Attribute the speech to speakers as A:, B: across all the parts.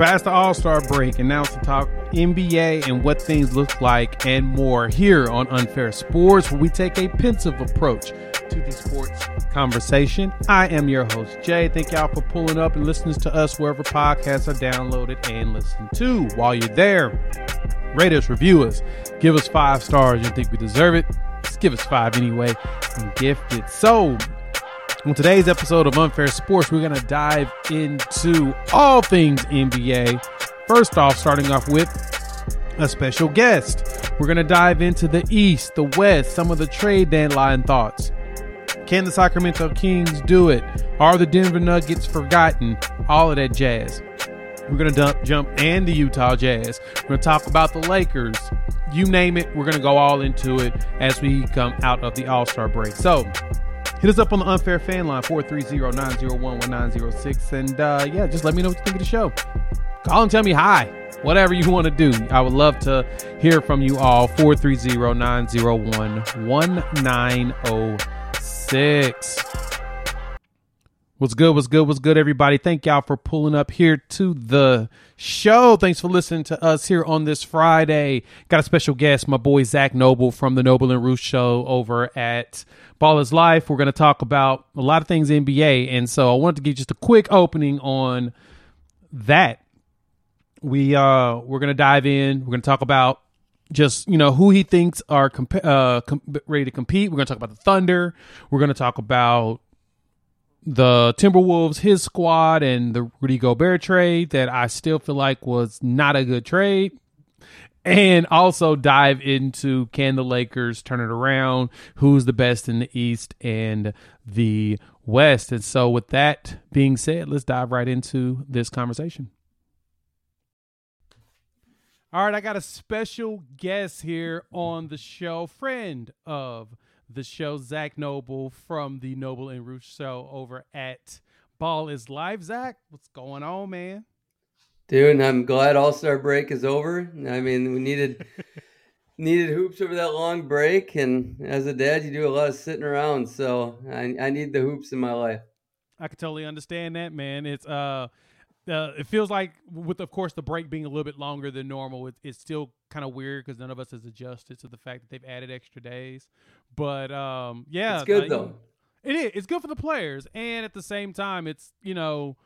A: past the All Star break, and now to talk NBA and what things look like and more here on Unfair Sports, where we take a pensive approach to the sports conversation. I am your host, Jay. Thank y'all for pulling up and listening to us wherever podcasts are downloaded and listened to. While you're there, rate us, review us, give us five stars. You think we deserve it? Just give us five anyway and gift it. So, on today's episode of Unfair Sports, we're going to dive into all things NBA. First off, starting off with a special guest. We're going to dive into the East, the West, some of the trade deadline thoughts. Can the Sacramento Kings do it? Are the Denver Nuggets forgotten? All of that jazz. We're going to dump, jump and the Utah Jazz. We're going to talk about the Lakers. You name it, we're going to go all into it as we come out of the All Star break. So, Hit us up on the unfair fan line 430-901-1906 and uh, yeah, just let me know what you think of the show. Call and tell me hi. Whatever you want to do. I would love to hear from you all. 430-901-1906. What's good? What's good? What's good, everybody? Thank y'all for pulling up here to the show. Thanks for listening to us here on this Friday. Got a special guest, my boy Zach Noble from the Noble and Ruth Show over at Ball is Life. We're going to talk about a lot of things NBA, and so I wanted to give just a quick opening on that. We uh we're going to dive in. We're going to talk about just you know who he thinks are comp- uh, com- ready to compete. We're going to talk about the Thunder. We're going to talk about the Timberwolves, his squad, and the Rudy Gobert trade that I still feel like was not a good trade. And also dive into can the Lakers turn it around? Who's the best in the East and the West? And so, with that being said, let's dive right into this conversation. All right, I got a special guest here on the show, friend of the show, Zach Noble from the Noble and Ruth show over at Ball is Live. Zach, what's going on, man?
B: Dude, I'm glad All Star break is over. I mean, we needed needed hoops over that long break, and as a dad, you do a lot of sitting around, so I, I need the hoops in my life.
A: I can totally understand that, man. It's uh uh, it feels like with of course the break being a little bit longer than normal it, it's still kind of weird because none of us has adjusted to the fact that they've added extra days but um yeah
B: it's good uh, though
A: it is it's good for the players and at the same time it's you know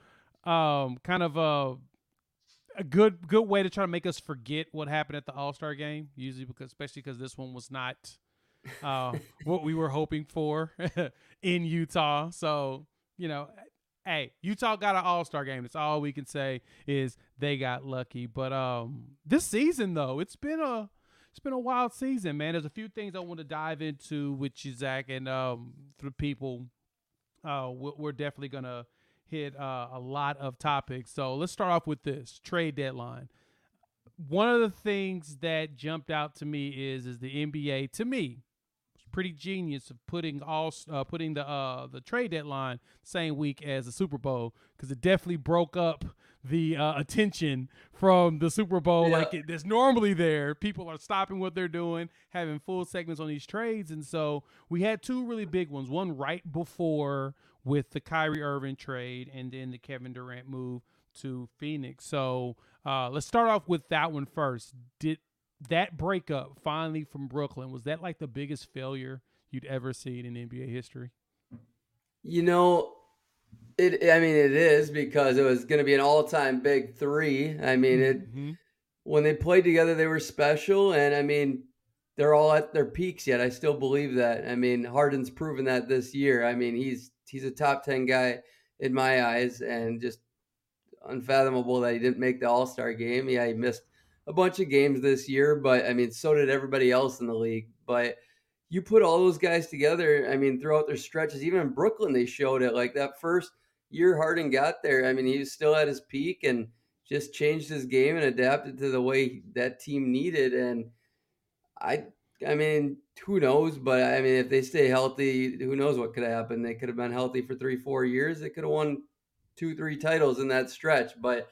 A: um kind of a a good good way to try to make us forget what happened at the all-star game usually because especially because this one was not uh what we were hoping for in utah so you know hey, Utah got an All Star game. That's all we can say is they got lucky. But um, this season though, it's been a it's been a wild season, man. There's a few things I want to dive into with you, Zach, and um, through people. Uh, we're definitely gonna hit uh, a lot of topics. So let's start off with this trade deadline. One of the things that jumped out to me is is the NBA to me it's pretty genius of putting all uh, putting the uh, the trade deadline same week as the Super Bowl because it definitely broke up the uh, attention from the Super Bowl yeah. like it, that's normally there. People are stopping what they're doing, having full segments on these trades, and so we had two really big ones. One right before with the Kyrie Irving trade, and then the Kevin Durant move to Phoenix. So uh, let's start off with that one first. Did that breakup finally from Brooklyn was that like the biggest failure you'd ever seen in NBA history?
B: You know, it. I mean, it is because it was going to be an all-time big three. I mean, it mm-hmm. when they played together, they were special, and I mean, they're all at their peaks yet. I still believe that. I mean, Harden's proven that this year. I mean, he's he's a top ten guy in my eyes, and just unfathomable that he didn't make the All Star game. Yeah, he missed a bunch of games this year, but I mean, so did everybody else in the league. But you put all those guys together, I mean, throughout their stretches, even in Brooklyn, they showed it. Like that first year Harden got there, I mean, he was still at his peak and just changed his game and adapted to the way that team needed. And I, I mean, who knows? But I mean, if they stay healthy, who knows what could happen? They could have been healthy for three, four years. They could have won two, three titles in that stretch. But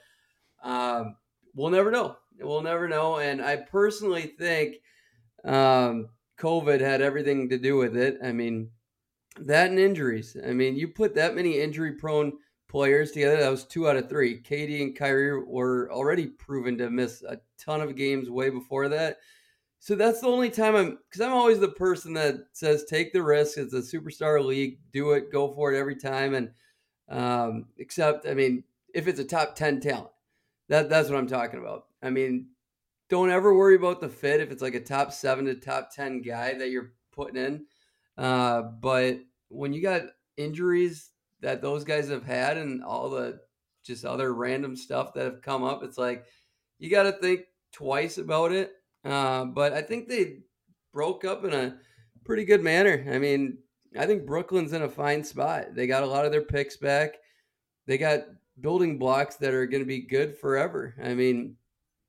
B: um, we'll never know. We'll never know. And I personally think um, COVID had everything to do with it. I mean, that and injuries. I mean, you put that many injury prone players together. That was two out of three. KD and Kyrie were already proven to miss a ton of games way before that. So that's the only time I'm because I'm always the person that says take the risk. It's a superstar league, do it, go for it every time. And um, except, I mean, if it's a top ten talent, that that's what I'm talking about. I mean, don't ever worry about the fit if it's like a top seven to top ten guy that you're putting in. Uh, but when you got injuries that those guys have had and all the just other random stuff that have come up, it's like you got to think twice about it. Uh, but I think they broke up in a pretty good manner. I mean, I think Brooklyn's in a fine spot. They got a lot of their picks back. They got building blocks that are going to be good forever. I mean,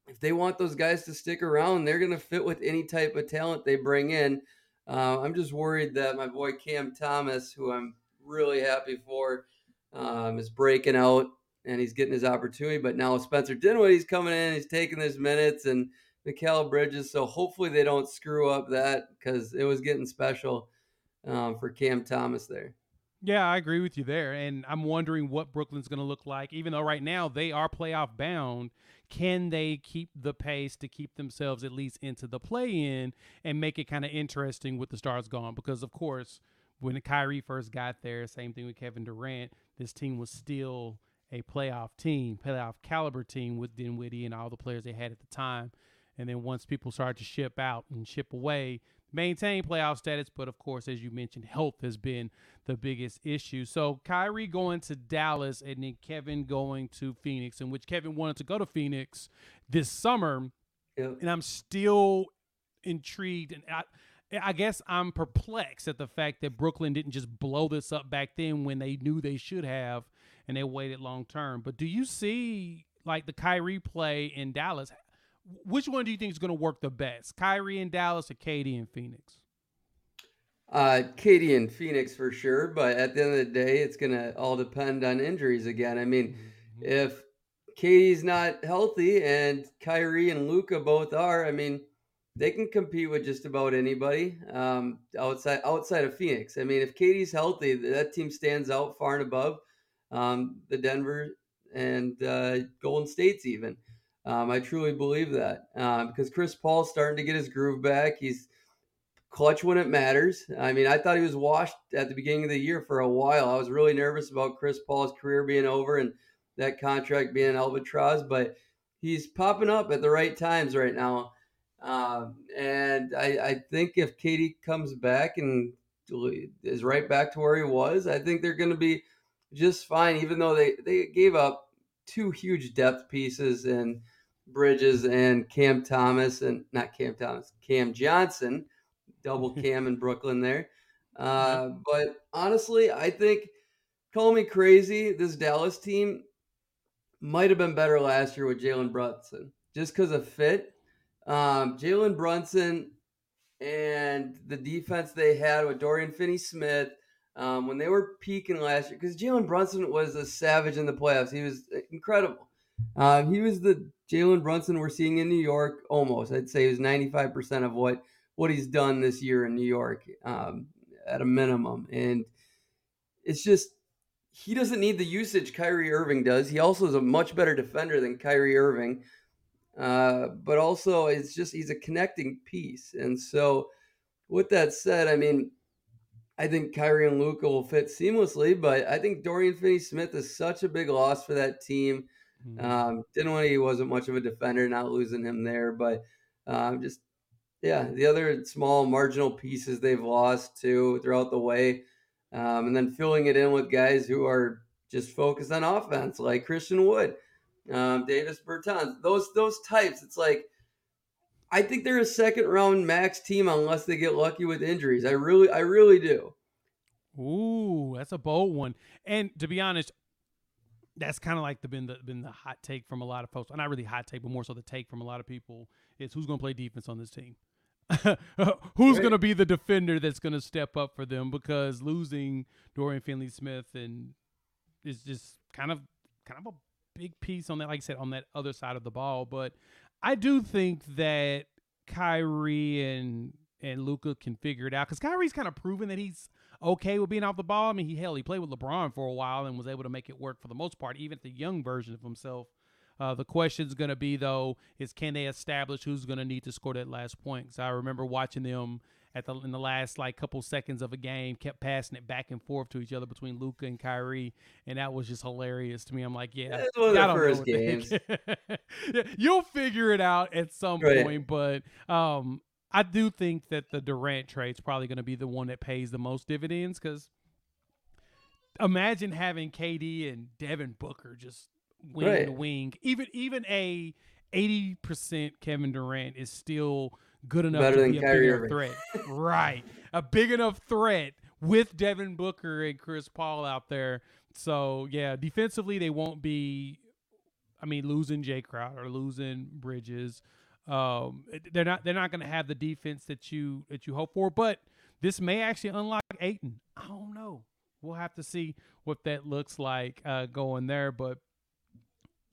B: if they want those guys to stick around, they're going to fit with any type of talent they bring in. Uh, I'm just worried that my boy Cam Thomas, who I'm really happy for, um, is breaking out and he's getting his opportunity. But now Spencer Dinwiddie's coming in, he's taking his minutes, and Mikal Bridges. So hopefully they don't screw up that because it was getting special um, for Cam Thomas there.
A: Yeah, I agree with you there. And I'm wondering what Brooklyn's going to look like. Even though right now they are playoff bound, can they keep the pace to keep themselves at least into the play in and make it kind of interesting with the stars gone? Because, of course, when Kyrie first got there, same thing with Kevin Durant, this team was still a playoff team, playoff caliber team with Dinwiddie and all the players they had at the time. And then once people started to ship out and ship away, maintain playoff status. But of course, as you mentioned, health has been the biggest issue. So Kyrie going to Dallas and then Kevin going to Phoenix, in which Kevin wanted to go to Phoenix this summer. Yep. And I'm still intrigued and I, I guess I'm perplexed at the fact that Brooklyn didn't just blow this up back then when they knew they should have and they waited long term. But do you see like the Kyrie play in Dallas? Which one do you think is going to work the best? Kyrie in Dallas or KD in Phoenix?
B: Uh, KD in Phoenix for sure, but at the end of the day, it's going to all depend on injuries again. I mean, mm-hmm. if KD's not healthy and Kyrie and Luka both are, I mean, they can compete with just about anybody um, outside outside of Phoenix. I mean, if KD's healthy, that team stands out far and above um, the Denver and uh, Golden States even. Um, I truly believe that uh, because Chris Paul's starting to get his groove back. He's clutch when it matters. I mean, I thought he was washed at the beginning of the year for a while. I was really nervous about Chris Paul's career being over and that contract being albatross, but he's popping up at the right times right now. Um, and I, I think if KD comes back and is right back to where he was, I think they're going to be just fine, even though they, they gave up two huge depth pieces and – Bridges and Cam Thomas and not Cam Thomas, Cam Johnson, double Cam in Brooklyn there. Uh, but honestly, I think, call me crazy, this Dallas team might have been better last year with Jalen Brunson just because of fit. Um, Jalen Brunson and the defense they had with Dorian Finney Smith um, when they were peaking last year, because Jalen Brunson was a savage in the playoffs. He was incredible. Uh, he was the Jalen Brunson we're seeing in New York almost. I'd say he was 95% of what what he's done this year in New York um, at a minimum. And it's just he doesn't need the usage Kyrie Irving does. He also is a much better defender than Kyrie Irving. Uh, but also it's just he's a connecting piece. And so with that said, I mean, I think Kyrie and Luka will fit seamlessly, but I think Dorian Finney Smith is such a big loss for that team. Mm-hmm. Um, Dinwiddie wasn't much of a defender, not losing him there, but um, just yeah, the other small marginal pieces they've lost too throughout the way, um, and then filling it in with guys who are just focused on offense, like Christian Wood, um, Davis Bertans, those those types. It's like I think they're a second round max team unless they get lucky with injuries. I really, I really do.
A: Ooh, that's a bold one. And to be honest, that's kind of like the been the been the hot take from a lot of folks. Not really hot take, but more so the take from a lot of people is who's going to play defense on this team. who's going to be the defender that's going to step up for them? Because losing Dorian Finney Smith and is just kind of kind of a big piece on that. Like I said, on that other side of the ball. But I do think that Kyrie and and Luka can figure it out because Kyrie's kind of proven that he's okay with being off the ball. I mean, he hell he played with LeBron for a while and was able to make it work for the most part, even the young version of himself. Uh, the question's going to be though is can they establish who's going to need to score that last point? Because I remember watching them at the in the last like couple seconds of a game, kept passing it back and forth to each other between Luka and Kyrie, and that was just hilarious to me. I'm like, yeah,
B: That's one of the first games.
A: yeah, you'll figure it out at some right. point, but um, I do think that the Durant trade's probably going to be the one that pays the most dividends because imagine having KD and Devin Booker just wing right. to wing. Even even a eighty percent Kevin Durant is still good enough Better to be a Kyrie bigger threat. right. A big enough threat with Devin Booker and Chris Paul out there. So yeah, defensively they won't be I mean losing Jae Crowder, or losing Bridges. Um, they're not they're not going to have the defense that you that you hope for, but this may actually unlock Ayton. I don't know. We'll have to see what that looks like uh, going there, but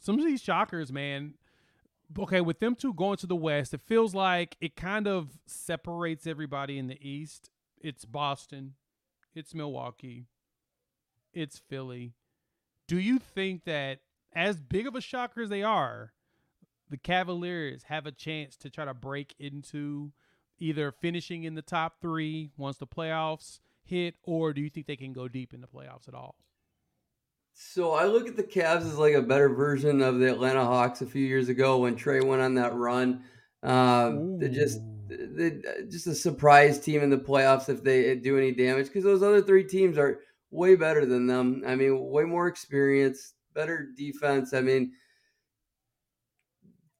A: some of these shockers, man, okay, with them two going to the West, it feels like it kind of separates everybody in the East. It's Boston, it's Milwaukee, it's Philly. Do you think that as big of a shocker as they are, the Cavaliers have a chance to try to break into either finishing in the top three once the playoffs hit, or do you think they can go deep in the playoffs at all?
B: So I look at the Cavs as like a better version of the Atlanta Hawks a few years ago when Trae went on that run. Um, they just they just a surprise team in the playoffs if they do any damage because those other three teams are way better than them. I mean, way more experience, better defense. I mean,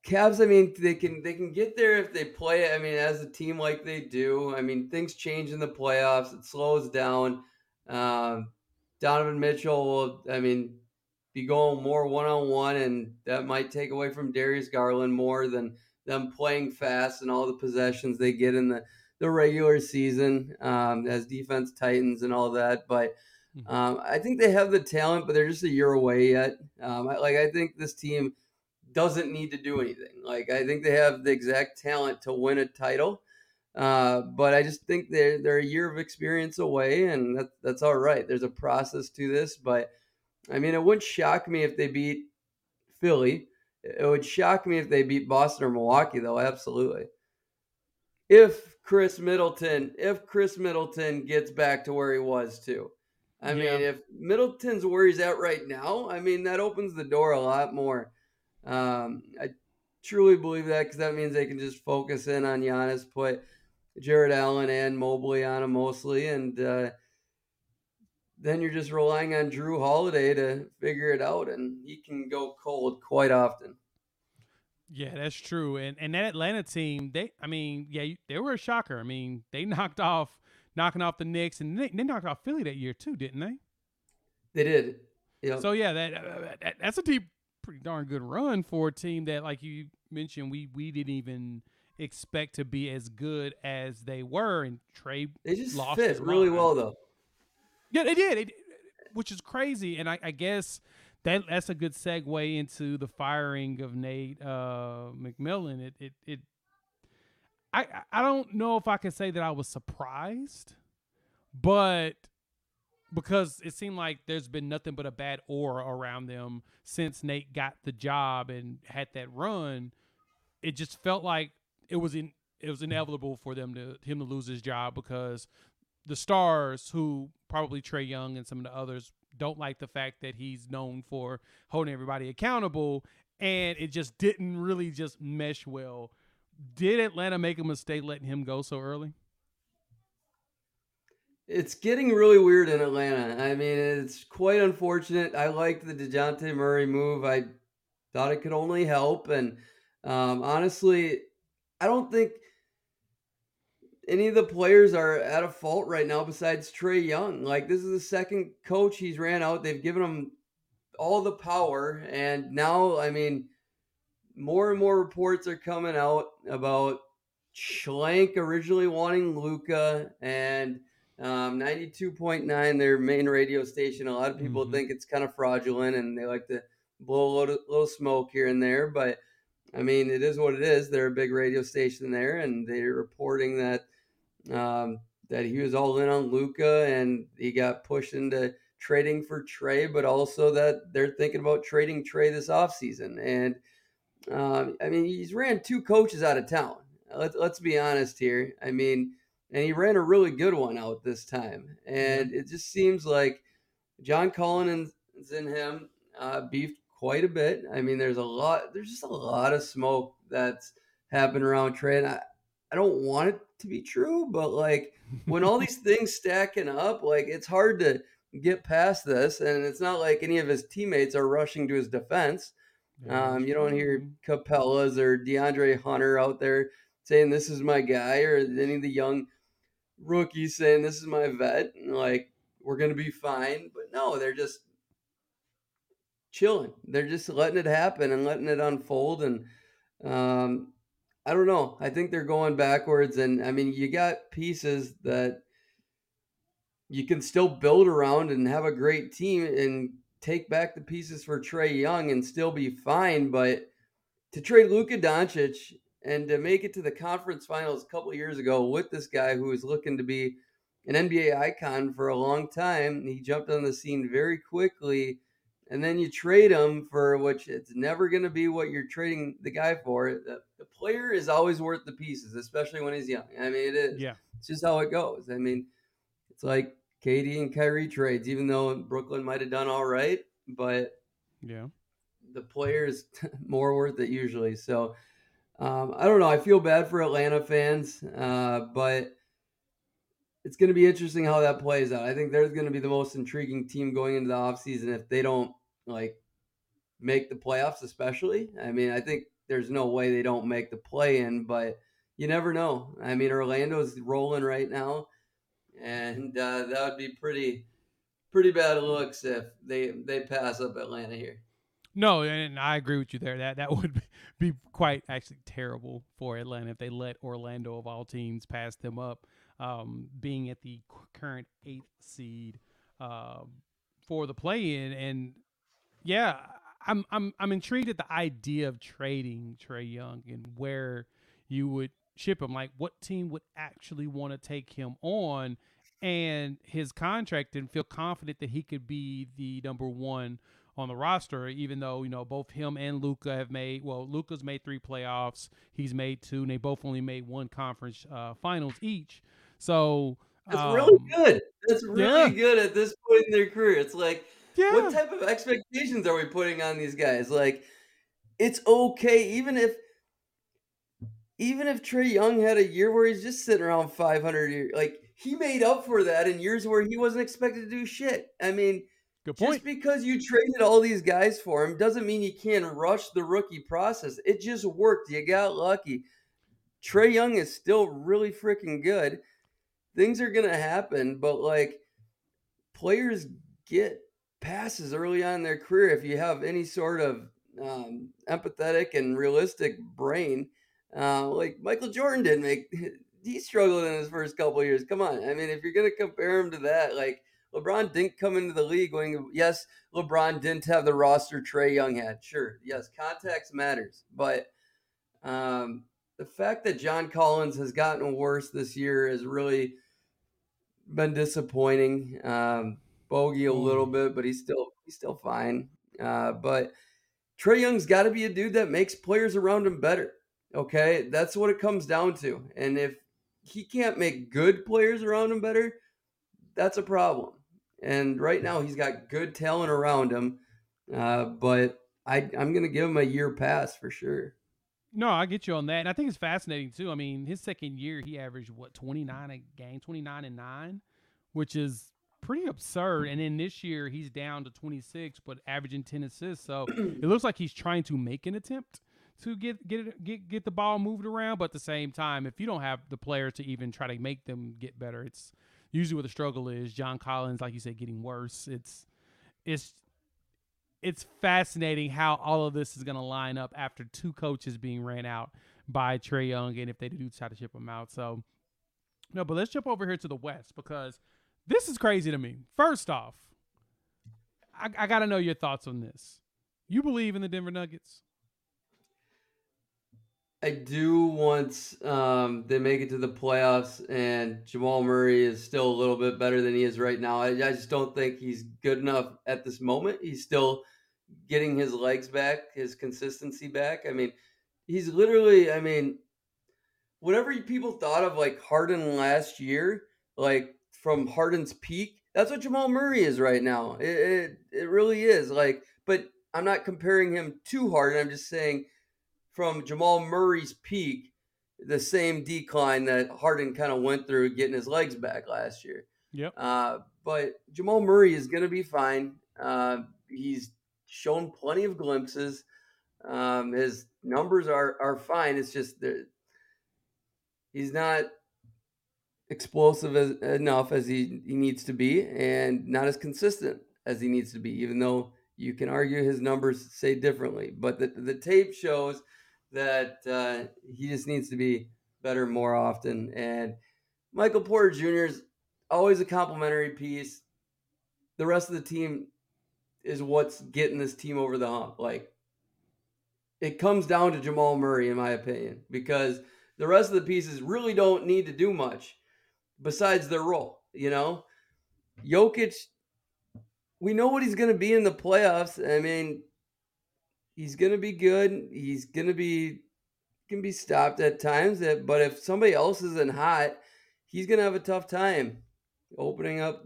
B: Cavs. I mean, they can they can get there if they play. I mean, as a team like they do. I mean, things change in the playoffs. It slows down. Um, Donovan Mitchell will, I mean, be going more one on one, and that might take away from Darius Garland more than them playing fast and all the possessions they get in the, the regular season um, as defense tightens and all that. But mm-hmm. um, I think they have the talent, but they're just a year away yet. Um, I, like I think this team doesn't need to do anything. Like I think they have the exact talent to win a title. Uh, but I just think they're they're a year of experience away, and that, that's all right. There's a process to this, but I mean, it wouldn't shock me if they beat Philly. It would shock me if they beat Boston or Milwaukee, though. Absolutely. If Khris Middleton, if Khris Middleton gets back to where he was too, I yeah. mean, if Middleton's where he's at right now, I mean that opens the door a lot more. Um, I truly believe that because that means they can just focus in on Giannis, put Jarrett Allen and Mobley on him mostly, and uh, then you're just relying on Jrue Holiday to figure it out, and he can go cold quite often.
A: Yeah, that's true. And and that Atlanta team, they, I mean, yeah, they were a shocker. I mean, they knocked off, knocking off the Knicks, and they, they knocked off Philly that year too, didn't they?
B: They did.
A: Yeah. So yeah, that, uh, that that's a deep, pretty darn good run for a team that, like you mentioned, we we didn't even expect to be as good as they were. And Trae
B: they just lost fit really mind. well though.
A: Yeah, they did. It, which is crazy, and I, I, guess that that's a good segue into the firing of Nate uh, McMillan. It, it it I I don't know if I can say that I was surprised, but because it seemed like there's been nothing but a bad aura around them since Nate got the job and had that run. It just felt like it was in it was inevitable for them to him to lose his job because the stars who probably Trae Young and some of the others don't like the fact that he's known for holding everybody accountable and it just didn't really just mesh well. Did Atlanta make a mistake letting him go so early?
B: It's getting really weird in Atlanta. I mean, it's quite unfortunate. I liked the DeJounte Murray move. I thought it could only help. And um, honestly, I don't think any of the players are at a fault right now besides Trae Young. Like this is the second coach he's ran out. They've given him all the power, and now I mean, more and more reports are coming out about Schlenk originally wanting Luka and um, 92.9, their main radio station. A lot of people mm-hmm. think it's kind of fraudulent and they like to blow a little, little smoke here and there, but I mean, it is what it is. They're a big radio station there, and they're reporting that um, that he was all in on Luka and he got pushed into trading for Trae, but also that they're thinking about trading Trae this offseason. And um, I mean, he's ran two coaches out of town. Let's let's be honest here. I mean, and he ran a really good one out this time. And it just seems like John Collins and him uh, beefed quite a bit. I mean, there's a lot. There's just a lot of smoke that's happened around Trae. And I, I don't want it to be true, but like when all these things stacking up, like it's hard to get past this. And it's not like any of his teammates are rushing to his defense. Um, you don't hear Capela's or DeAndre Hunter out there saying this is my guy, or any of the young rookies saying this is my vet. And like we're gonna be fine, but no, they're just chilling. They're just letting it happen and letting it unfold. And um, I don't know. I think they're going backwards. And I mean, you got pieces that you can still build around and have a great team and take back the pieces for Trae Young and still be fine. But to trade Luka Doncic and to make it to the conference finals a couple years ago with this guy who was looking to be an NBA icon for a long time, he jumped on the scene very quickly. And then you trade him for which it's never going to be what you're trading the guy for. The, the, player is always worth the pieces, especially when he's young. I mean, it is.
A: Yeah.
B: It's just how it goes. I mean, it's like KD and Kyrie trades, even though Brooklyn might have done all right, but
A: yeah,
B: the player is more worth it usually. So um, I don't know. I feel bad for Atlanta fans, uh, but it's going to be interesting how that plays out. I think they're going to be the most intriguing team going into the offseason if they don't like make the playoffs, especially. I mean, I think there's no way they don't make the play in, but you never know. I mean, Orlando's rolling right now and uh, that would be pretty pretty bad looks if they they pass up Atlanta here.
A: No, and I agree with you there. That that would be quite actually terrible for Atlanta if they let Orlando of all teams pass them up, um, being at the current eighth seed uh, for the play-in. And yeah, I'm I'm I'm intrigued at the idea of trading Trae Young and where you would ship him. Like, what team would actually want to take him on? And his contract didn't feel confident that he could be the number one on the roster, even though, you know, both him and Luka have made, well, Luka's made three playoffs. He's made two, and they both only made one conference uh, finals each. So.
B: That's um, really good. That's really yeah. good at this point in their career. It's like, yeah. what type of expectations are we putting on these guys? Like, it's okay, even if even if Trae Young had a year where he's just sitting around 500, like he made up for that in years where he wasn't expected to do shit. I mean,
A: Good point.
B: just because you traded all these guys for him doesn't mean you can't rush the rookie process. It just worked. You got lucky. Trae Young is still really freaking good. Things are gonna happen, but like players get passes early on in their career if you have any sort of um, empathetic and realistic brain uh, like Michael Jordan didn't make. He struggled in his first couple years. Come on, I mean, if you're gonna compare him to that, like LeBron didn't come into the league going. Yes, LeBron didn't have the roster Trae Young had. Sure, yes, context matters, but um, the fact that John Collins has gotten worse this year has really been disappointing. Um, bogey a little mm. bit, but he's still he's still fine. Uh, but Trae Young's got to be a dude that makes players around him better. Okay, that's what it comes down to. And if he can't make good players around him better, that's a problem. And right now he's got good talent around him, uh, but I, I'm going to give him a year pass for sure.
A: No, I get you on that. And I think it's fascinating too. I mean, his second year, he averaged what, 29 a game, 29 and 9, which is pretty absurd. And then this year, he's down to 26, but averaging 10 assists. So it looks like he's trying to make an attempt to get get get get the ball moved around, but at the same time, if you don't have the players to even try to make them get better, it's usually what the struggle is. John Collins, like you said, getting worse. It's it's it's fascinating how all of this is going to line up after two coaches being ran out by Trae Young, and if they do try to ship him out. So no, but let's jump over here to the West because this is crazy to me. First off, I, I got to know your thoughts on this. You believe in the Denver Nuggets?
B: I do once um, they make it to the playoffs and Jamal Murray is still a little bit better than he is right now. I, I just don't think he's good enough at this moment. He's still getting his legs back, his consistency back. I mean, he's literally, I mean, whatever people thought of like Harden last year, like from Harden's peak, that's what Jamal Murray is right now. It, it, it really is. Like, but I'm not comparing him to Harden. I'm just saying from Jamal Murray's peak, the same decline that Harden kind of went through getting his legs back last year.
A: Yep.
B: Uh, but Jamal Murray is going to be fine. Uh, he's shown plenty of glimpses. Um, his numbers are are fine. It's just that he's not explosive as, enough as he, he needs to be, and not as consistent as he needs to be. Even though you can argue his numbers say differently, but the the tape shows that uh, he just needs to be better more often. And Michael Porter Jr. is always a complimentary piece. The rest of the team is what's getting this team over the hump. Like it comes down to Jamal Murray, in my opinion, because the rest of the pieces really don't need to do much besides their role. You know, Jokic, we know what he's going to be in the playoffs. I mean, he's to be good. He's to be can be stopped at times. Eh, but if somebody else isn't hot, he's to have a tough time opening up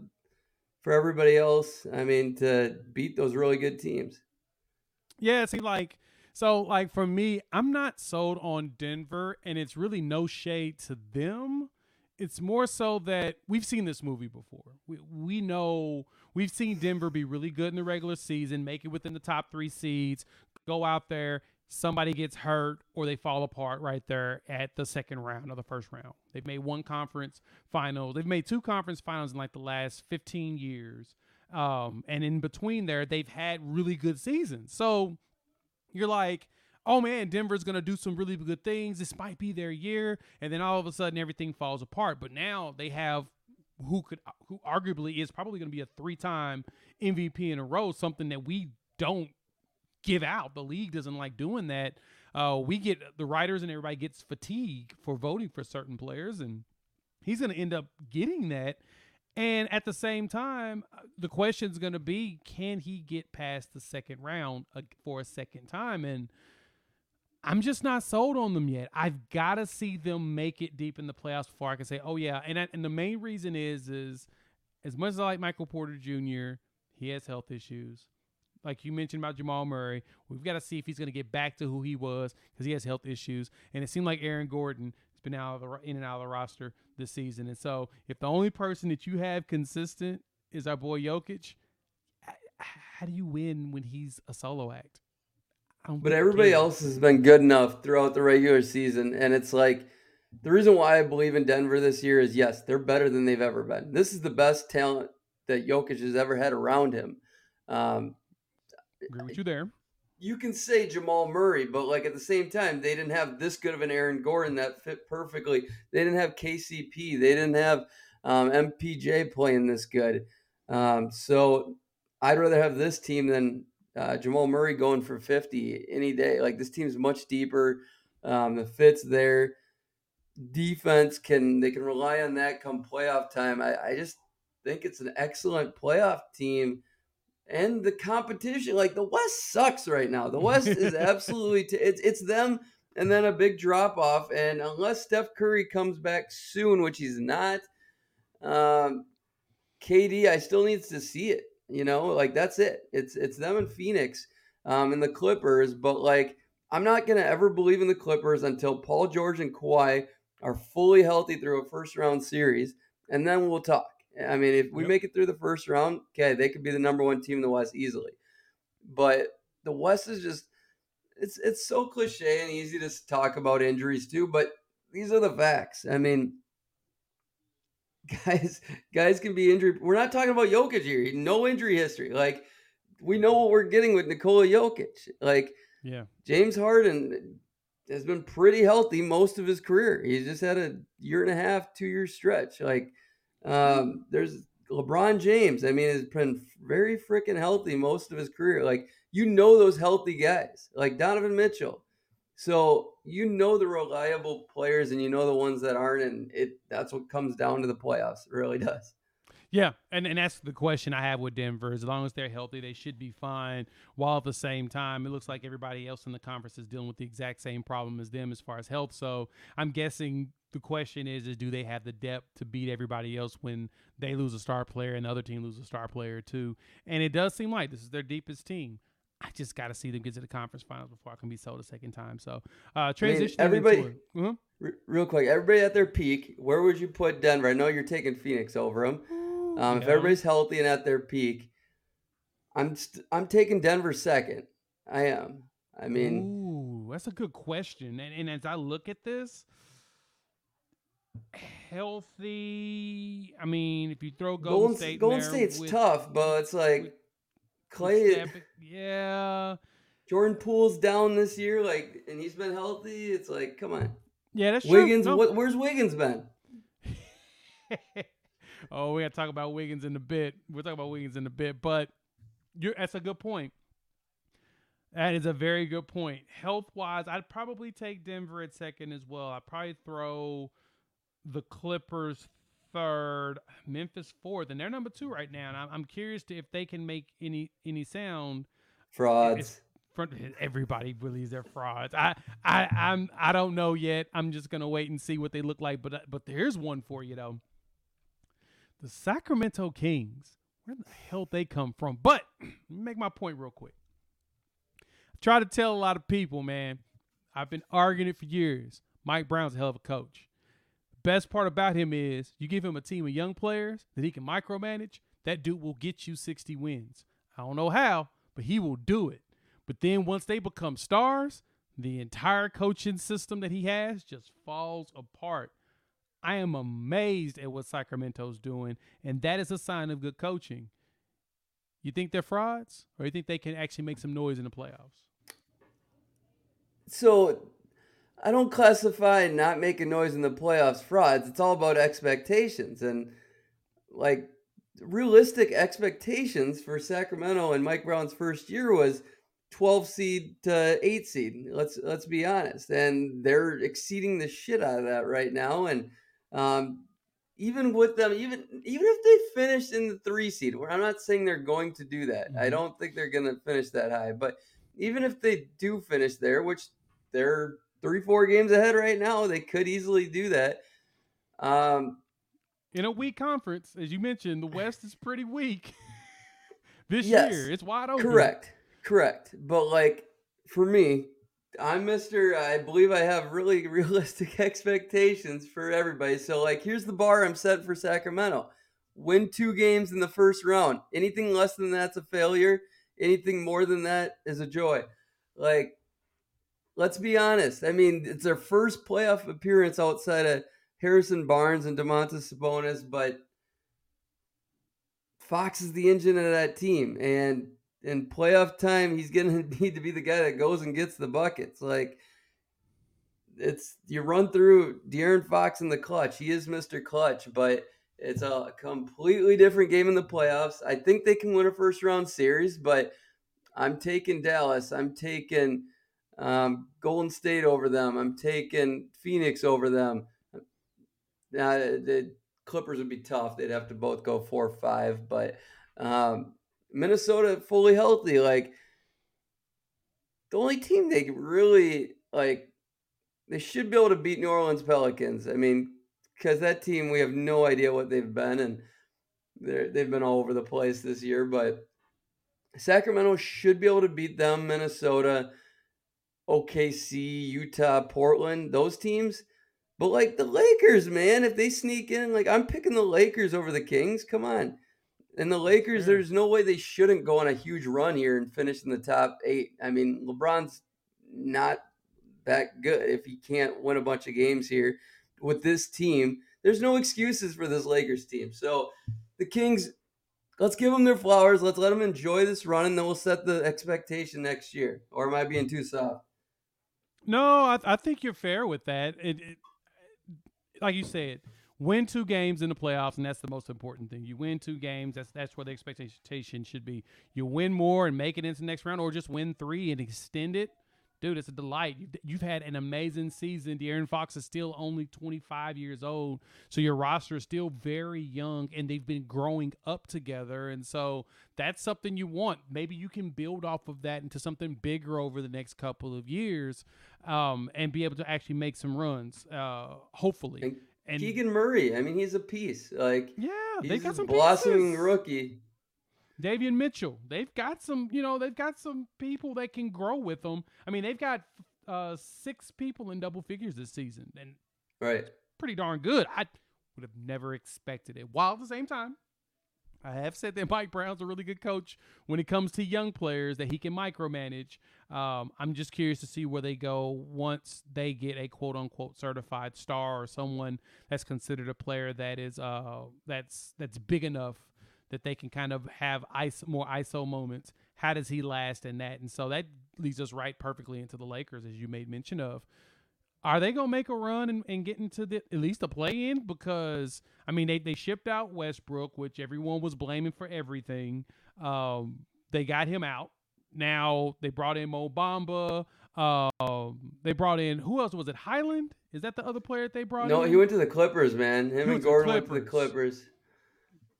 B: for everybody else. I mean, to beat those really good teams.
A: Yeah, see, like so, like for me, I'm not sold on Denver, and it's really no shade to them. It's more so that we've seen this movie before. We we know we've seen Denver be really good in the regular season, make it within the top three seeds, go out there, somebody gets hurt or they fall apart right there at the second round or the first round. They've made one conference final. They've made two conference finals in like the last 15 years. Um, and in between there, they've had really good seasons. So you're like, oh man, Denver's going to do some really good things. This might be their year. And then all of a sudden, everything falls apart. But now they have who could, who arguably is probably going to be a three time MVP in a row, something that we don't give out. The league doesn't like doing that. Uh, we get the writers and everybody gets fatigue for voting for certain players, and he's going to end up getting that. And at the same time, uh, the question is going to be can he get past the second round uh, for a second time? And I'm just not sold on them yet. I've got to see them make it deep in the playoffs before I can say, oh, yeah. And, I, and the main reason is, is as much as I like Michael Porter Jr., he has health issues like you mentioned about Jamal Murray. We've got to see if he's going to get back to who he was because he has health issues. And it seemed like Aaron Gordon has been out of the, in and out of the roster this season. And so if the only person that you have consistent is our boy Jokic, how do you win when he's a solo act?
B: But everybody else has been good enough throughout the regular season. And it's like the reason why I believe in Denver this year is yes, they're better than they've ever been. This is the best talent that Jokic has ever had around him. Um,
A: Agree with you there.
B: You can say Jamal Murray, but like at the same time, they didn't have this good of an Aaron Gordon that fit perfectly. They didn't have KCP. They didn't have um, MPJ playing this good. Um, so I'd rather have this team than uh, Jamal Murray going for 50 any day. Like this team's much deeper. Um, the fit's there. Defense can they can rely on that come playoff time. I, I just think it's an excellent playoff team and the competition. Like the West sucks right now. The West is absolutely t- it's it's them and then a big drop off. And unless Steph Curry comes back soon, which he's not, um, KD I still needs to see it. You know, like that's it. It's it's them and Phoenix, um, and the Clippers. But like I'm not gonna ever believe in the Clippers until Paul George and Kawhi are fully healthy through a first round series, and then we'll talk. I mean, if we yep. make it through the first round, okay, they could be the number one team in the West easily. But the West is just it's it's so cliche and easy to talk about injuries too, but these are the facts. I mean, guys, guys can be injured. We're not talking about Jokic here. No injury history. Like we know what we're getting with Nikola Jokic. Like
A: yeah,
B: James Harden has been pretty healthy most of his career. He's just had a year and a half, two year stretch. Like um, there's LeBron James. I mean, has been very freaking healthy most of his career. Like you know those healthy guys, like Donovan Mitchell. So you know the reliable players and you know the ones that aren't, and it that's what comes down to the playoffs. It really does.
A: Yeah, and, and that's the question I have with Denver. As long as they're healthy, they should be fine. While at the same time, it looks like everybody else in the conference is dealing with the exact same problem as them as far as health. So I'm guessing the question is, is do they have the depth to beat everybody else when they lose a star player and the other team loses a star player too? And it does seem like this is their deepest team. I just got to see them get to the conference finals before I can be sold a second time. So, uh, transition.
B: I mean, everybody, uh-huh. real quick, everybody at their peak. Where would you put Denver? I know you're taking Phoenix over them. Um. If everybody's healthy and at their peak, I'm st- I'm taking Denver second. I am. I mean,
A: Ooh, that's a good question. And, and as I look at this, healthy. I mean, if you throw Golden, Golden State,
B: Golden State's with, tough, but it's like Clay.
A: yeah.
B: Jordan Poole's down this year, like, and he's been healthy. It's like, come on.
A: Yeah, that's
B: Wiggins.
A: true.
B: No. What, where's Wiggins been?
A: oh, we got to talk about Wiggins in a bit. We'll talk about Wiggins in a bit, but that's a good point. That is a very good point. Health wise, I'd probably take Denver at second as well. I'd probably throw the Clippers third, Memphis fourth, and they're number two right now. And I'm, curious to if they can make any any sound.
B: Frauds.
A: Everybody believes they're frauds. I, I, I'm, I don't know yet. I'm just gonna wait and see what they look like. But, but there's one for you though. The Sacramento Kings. Where the hell they come from? But make my point real quick. I try to tell a lot of people, man. I've been arguing it for years. Mike Brown's a hell of a coach The best part about him is you give him a team of young players that he can micromanage, that dude will get you 60 wins. I don't know how, but he will do it. But then once they become stars, the entire coaching system that he has just falls apart. I am amazed at what Sacramento's doing, and that is a sign of good coaching. You think they're frauds, or you think they can actually make some noise in the playoffs?
B: So I don't classify not making noise in the playoffs frauds. It's all about expectations and like realistic expectations for Sacramento and Mike Brown's first year was 12 seed to 8 seed. Let's let's be honest. And they're exceeding the shit out of that right now and um, even with them even even if they finished in the 3 seed, I'm not saying they're going to do that. Mm-hmm. I don't think they're going to finish that high, but even if they do finish there, which they're three, four games ahead right now. They could easily do that. Um,
A: in a weak conference, as you mentioned, the West is pretty weak this yes, year. It's wide open.
B: Correct, correct. But like for me, I'm Mister. I believe I have really realistic expectations for everybody. So like, here's the bar I'm set for Sacramento: win two games in the first round. Anything less than that's a failure. Anything more than that is a joy. Like let's be honest. I mean, it's their first playoff appearance outside of Harrison Barnes and Domantas Sabonis, but Fox is the engine of that team, and in playoff time, he's gonna need to be the guy that goes and gets the buckets. Like it's you run through De'Aaron Fox in the clutch. He is Mr. Clutch, but it's a completely different game in the playoffs. I think they can win a first round series, but I'm taking Dallas. I'm taking um, Golden State over them. I'm taking Phoenix over them. Now the Clippers would be tough. They'd have to both go four or five, but um, Minnesota fully healthy. Like the only team they really like, they should be able to beat New Orleans Pelicans. I mean, because that team we have no idea what they've been, and they they've been all over the place this year. But Sacramento should be able to beat them. Minnesota. OKC, Utah, Portland, those teams. But like the Lakers, man, if they sneak in, like I'm picking the Lakers over the Kings. Come on. And the Lakers, there's no way they shouldn't go on a huge run here and finish in the top eight. I mean, LeBron's not that good if he can't win a bunch of games here with this team. There's no excuses for this Lakers team. So the Kings, let's give them their flowers. Let's let them enjoy this run, and then we'll set the expectation next year. Or am I being too soft?
A: No, I, I think you're fair with that. It, it, like you said, win two games in the playoffs, and that's the most important thing. You win two games. That's that's where the expectation should be. You win more and make it into the next round, or just win three and extend it. dude, it's a delight. You've, had an amazing season. De'Aaron Fox is still only 25 years old, so your roster is still very young, and they've been growing up together. And so that's something you want. Maybe you can build off of that into something bigger over the next couple of years, um, and be able to actually make some runs. Uh, hopefully.
B: And Keegan Murray, I mean, he's a piece. Like,
A: yeah, they got some
B: blossoming
A: pieces.
B: rookie.
A: Davion Mitchell. They've got some, you know, they've got some people that can grow with them. I mean, they've got uh, six people in double figures this season, and
B: right,
A: pretty darn good. I would have never expected it. While at the same time, I have said that Mike Brown's a really good coach when it comes to young players that he can micromanage. Um, I'm just curious to see where they go once they get a quote unquote certified star or someone that's considered a player that is uh that's that's big enough that they can kind of have ice more ISO moments. How does he last in that? And so that leads us right perfectly into the Lakers, as you made mention of. Are they gonna make a run and, and get into the at least a play in? Because I mean they, they shipped out Westbrook, which everyone was blaming for everything. Um, they got him out. Now they brought in Mo Bamba. Um, they brought in who else was it? Hyland? Is that the other player that they brought
B: no,
A: in?
B: No, he went to the Clippers, man. Him and Gordon went to the Clippers.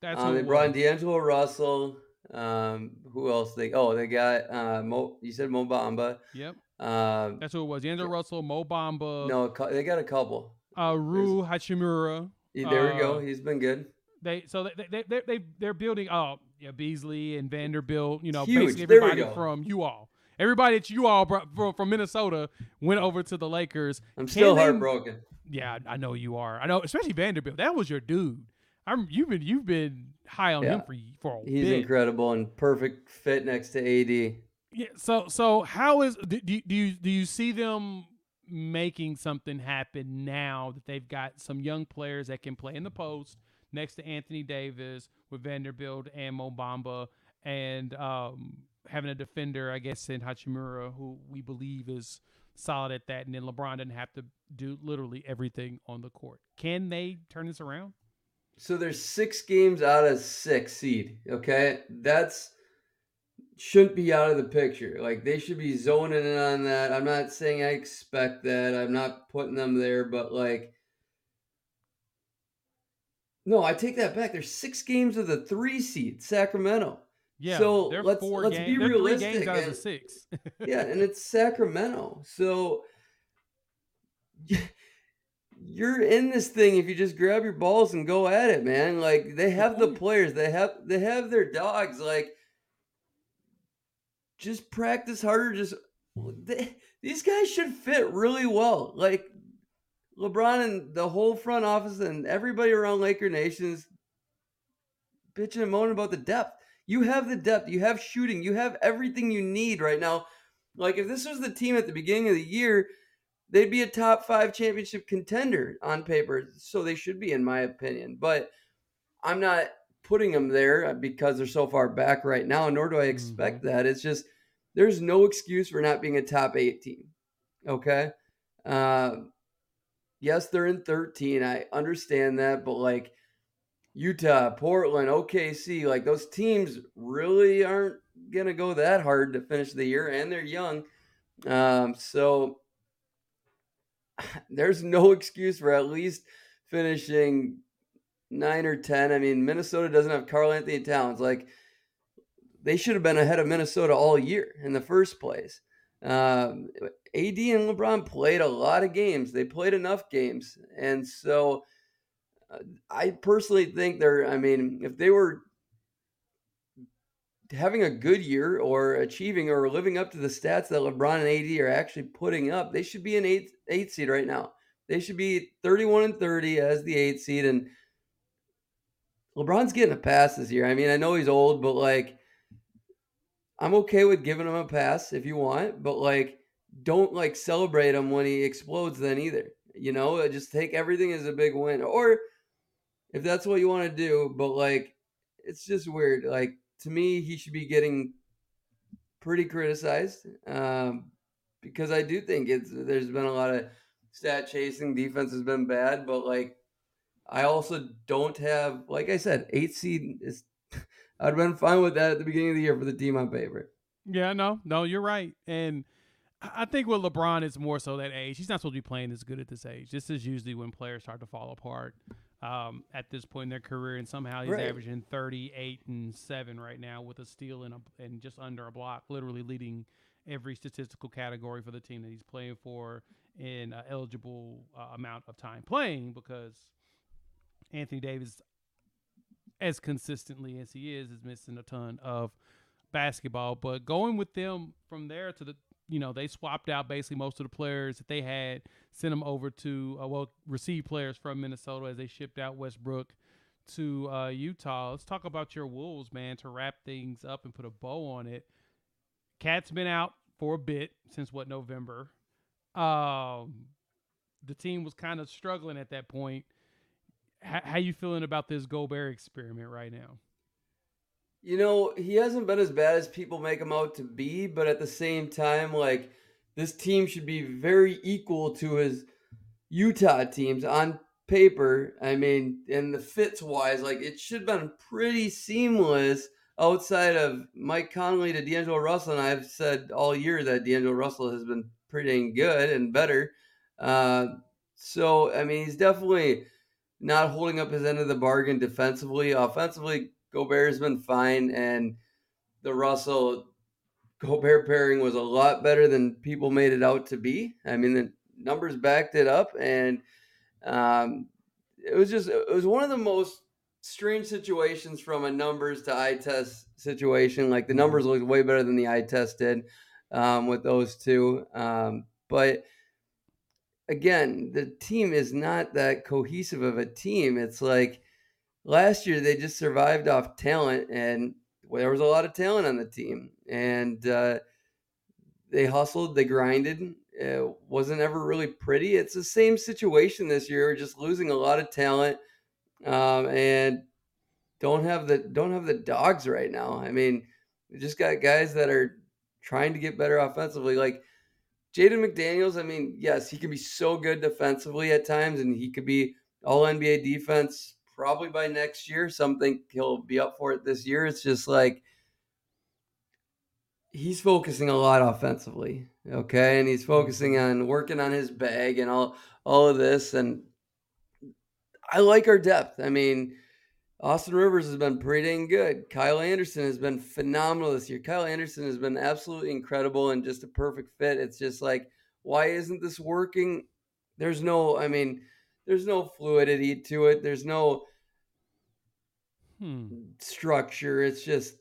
B: That's um, they brought in D'Angelo Russell. Um, who else? They oh they got uh, Mo. You said Mo Bamba.
A: Yep. Um, That's who it was. D'Angelo Russell, Mo Bamba.
B: No, they got a couple.
A: Uh, Rui Hachimura.
B: Yeah, there we go. Uh, He's been good.
A: They so they they they, they they're building. Oh yeah, Beasley and Vanderbilt. You know,
B: Huge.
A: basically everybody from you all. Everybody that you all brought from, from Minnesota went over to the Lakers.
B: I'm still Can heartbroken.
A: They, yeah, I know you are. I know, especially Vanderbilt. That was your dude. I'm you've been you've been high on yeah. him for for a
B: He's
A: bit.
B: incredible and perfect fit next to AD.
A: Yeah. So so how is do, do you do you see them making something happen now that they've got some young players that can play in the post next to Anthony Davis with Vanderbilt and Mo Bamba and um, having a defender, I guess, in Hachimura, who we believe is solid at that, and then LeBron doesn't have to do literally everything on the court. Can they turn this around?
B: So there's six games out of six seed. Okay, that's shouldn't be out of the picture. Like they should be zoning in on that. I'm not saying I expect that. I'm not putting them there, but like. No, I take that back. There's six games of the three seed, Sacramento.
A: Yeah,
B: so let's let's
A: be
B: realistic.
A: and, six.
B: yeah, and it's Sacramento. So you're in this thing if you just grab your balls and go at it, man. Like they have the players, they have they have their dogs. Like just practice harder. Just they, these guys should fit really well. Like LeBron and the whole front office and everybody around Laker Nations bitching and moaning about the depth. You have the depth. You have shooting. You have everything you need right now. Like if this was the team at the beginning of the year they'd be a top five championship contender on paper. So they should be, in my opinion. But I'm not putting them there because they're so far back right now, nor do I expect mm-hmm. that. It's just there's no excuse for not being a top eight team. Okay. Uh, yes, they're in 13. I understand that, but like Utah, Portland, OKC, like those teams really aren't going to go that hard to finish the year, and they're young. Um, so there's no excuse for at least finishing nine or ten. I mean, Minnesota doesn't have Karl-Anthony Towns. Like they should have been ahead of Minnesota all year in the first place. Um, AD and LeBron played a lot of games. They played enough games, and so uh, I personally think they're. I mean, if they were having a good year or achieving or living up to the stats that LeBron and AD are actually putting up, they should be an eight eight seed right now. They should be 31 and 30 as the eight seed. And LeBron's getting a pass this year. I mean, I know he's old, but like I'm okay with giving him a pass if you want, but like don't like celebrate him when he explodes then either. You know, just take everything as a big win. Or if that's what you want to do, but like it's just weird. Like to me, he should be getting pretty criticized um, because I do think it's there's been a lot of stat chasing. Defense has been bad, but like I also don't have, like I said, eight seed is. I'd been fine with that at the beginning of the year for the team on paper.
A: Yeah, no, no, you're right, and I think with LeBron, it's more so that age. He's not supposed to be playing as good at this age. This is usually when players start to fall apart um, at this point in their career, and somehow he's
B: Right.
A: averaging 38 and seven right now with a steal and, a, and just under a block, literally leading every statistical category for the team that he's playing for in eligible uh, amount of time playing because Anthony Davis, as consistently as he is, is missing a ton of basketball. But going with them from there to the, you know, they swapped out basically most of the players that they had, sent them over to, uh, well, received players from Minnesota as they shipped out Westbrook to uh, Utah. Let's talk about your Wolves, man, to wrap things up and put a bow on it. KAT's been out for a bit since what November. Um, the team was kind of struggling at that point. How you feeling about this Gobert experiment right now?
B: You know, he hasn't been as bad as people make him out to be, but at the same time, like this team should be very equal to his Utah teams on paper. I mean, and the fits wise, like it should have been pretty seamless outside of Mike Conley to D'Angelo Russell. And I've said all year that D'Angelo Russell has been pretty good and better. Uh, so, I mean, he's definitely not holding up his end of the bargain defensively. Offensively, Gobert has been fine, and the Russell Gobert pairing was a lot better than people made it out to be. I mean, the numbers backed it up, and um, it was just it was one of the most strange situations from a numbers to eye test situation. Like the numbers looked way better than the eye test did um, with those two, um, but again, the team is not that cohesive of a team. It's like last year they just survived off talent, and well, there was a lot of talent on the team, and uh, they hustled, they grinded. It wasn't ever really pretty. It's the same situation this year, We're just losing a lot of talent, um, and don't have the don't have the dogs right now. I mean, we just got guys that are trying to get better offensively, like. Jaden McDaniels, I mean, yes, he can be so good defensively at times, and he could be all NBA defense probably by next year. Some think he'll be up for it this year. It's just like he's focusing a lot offensively, okay, and he's focusing mm-hmm. on working on his bag and all all of this. And I like our depth. I mean, Austin Rivers has been pretty dang good. Kyle Anderson has been phenomenal this year. Kyle Anderson has been absolutely incredible and just a perfect fit. It's just like, why isn't this working? There's no, I mean, there's no fluidity to it. There's no
A: Hmm.
B: structure. It's just